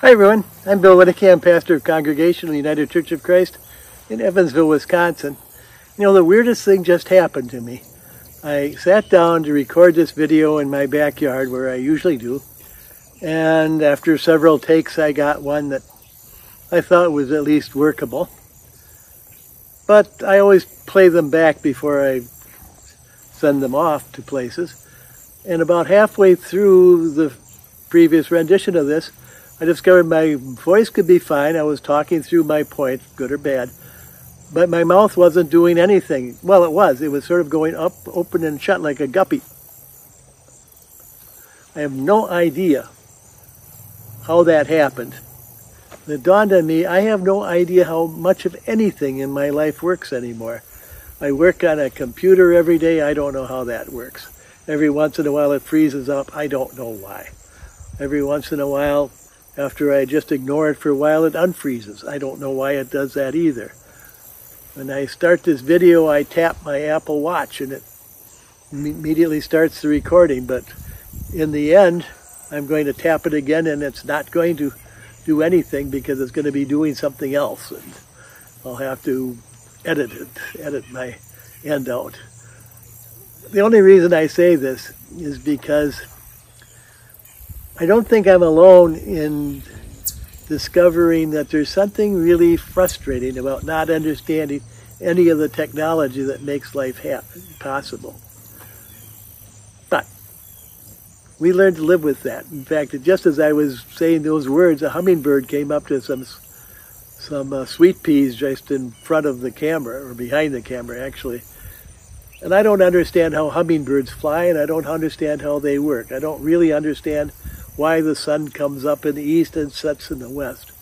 Hi everyone, I'm Bill Wittecamp, pastor of Congregational United Church of Christ in Evansville, Wisconsin. You know, the weirdest thing just happened to me. I sat down to record this video in my backyard where I usually do, and after several takes I got one that I thought was at least workable. But I always play them back before I send them off to places. And about halfway through the previous rendition of this, I discovered my voice could be fine. I was talking through my point, good or bad, but my mouth wasn't doing anything. Well, it was. It was sort of going up, open and shut like a guppy. I have no idea how that happened. It dawned on me, I have no idea how much of anything in my life works anymore. I work on a computer every day. I don't know how that works. Every once in a while it freezes up. I don't know why. Every once in a while after I just ignore it for a while, it unfreezes. I don't know why it does that either. When I start this video, I tap my Apple Watch and it immediately starts the recording. But in the end, I'm going to tap it again and it's not going to do anything because it's going to be doing something else. And I'll have to edit it, edit my end out. The only reason I say this is because I don't think I'm alone in discovering that there's something really frustrating about not understanding any of the technology that makes life happen, possible. But we learned to live with that. In fact, just as I was saying those words, a hummingbird came up to some some uh, sweet peas just in front of the camera, or behind the camera, actually. And I don't understand how hummingbirds fly, and I don't understand how they work. I don't really understand why the sun comes up in the east and sets in the west.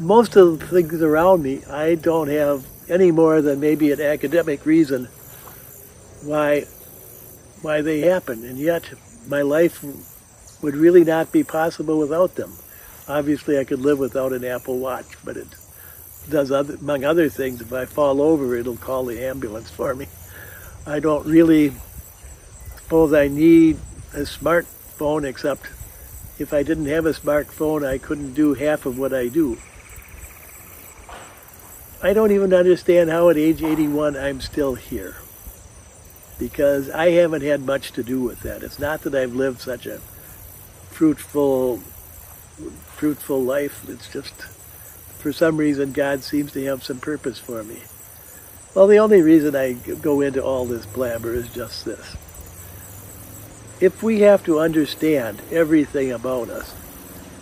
Most of the things around me, I don't have any more than maybe an academic reason why why they happen, and yet my life would really not be possible without them. Obviously, I could live without an Apple Watch, but it does other, among other things. If I fall over, it'll call the ambulance for me. I don't really suppose I need a smart phone, except if I didn't have a smartphone, I couldn't do half of what I do. I don't even understand how at age 81 I'm still here. Because I haven't had much to do with that. It's not that I've lived such a fruitful, fruitful life. It's just, for some reason, God seems to have some purpose for me. Well, the only reason I go into all this blabber is just this if we have to understand everything about us,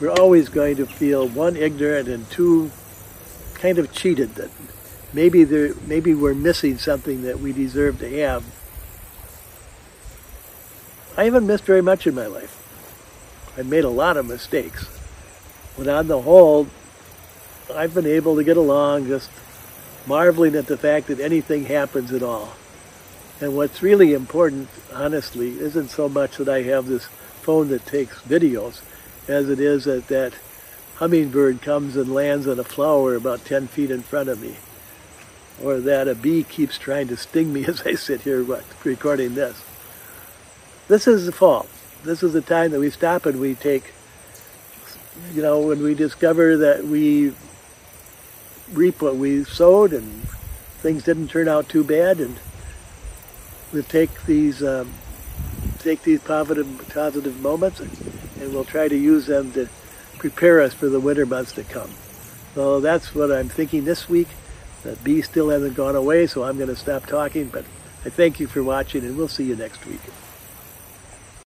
we're always going to feel one ignorant and two kind of cheated that maybe there maybe we're missing something that we deserve to have. I haven't missed very much in my life. I've made a lot of mistakes. But on the whole, I've been able to get along just marveling at the fact that anything happens at all. And what's really important, honestly, isn't so much that I have this phone that takes videos, as it is that that hummingbird comes and lands on a flower about 10 feet in front of me, or that a bee keeps trying to sting me as I sit here recording this. This is the fall. This is the time that we stop and we take, you know, when we discover that we reap what we sowed and things didn't turn out too bad and we'll take these um, take these positive positive moments and, we'll try to use them to prepare us for the winter months to come. So that's what I'm thinking this week. The bee still hasn't gone away, so I'm going to stop talking. But I thank you for watching, and we'll see you next week.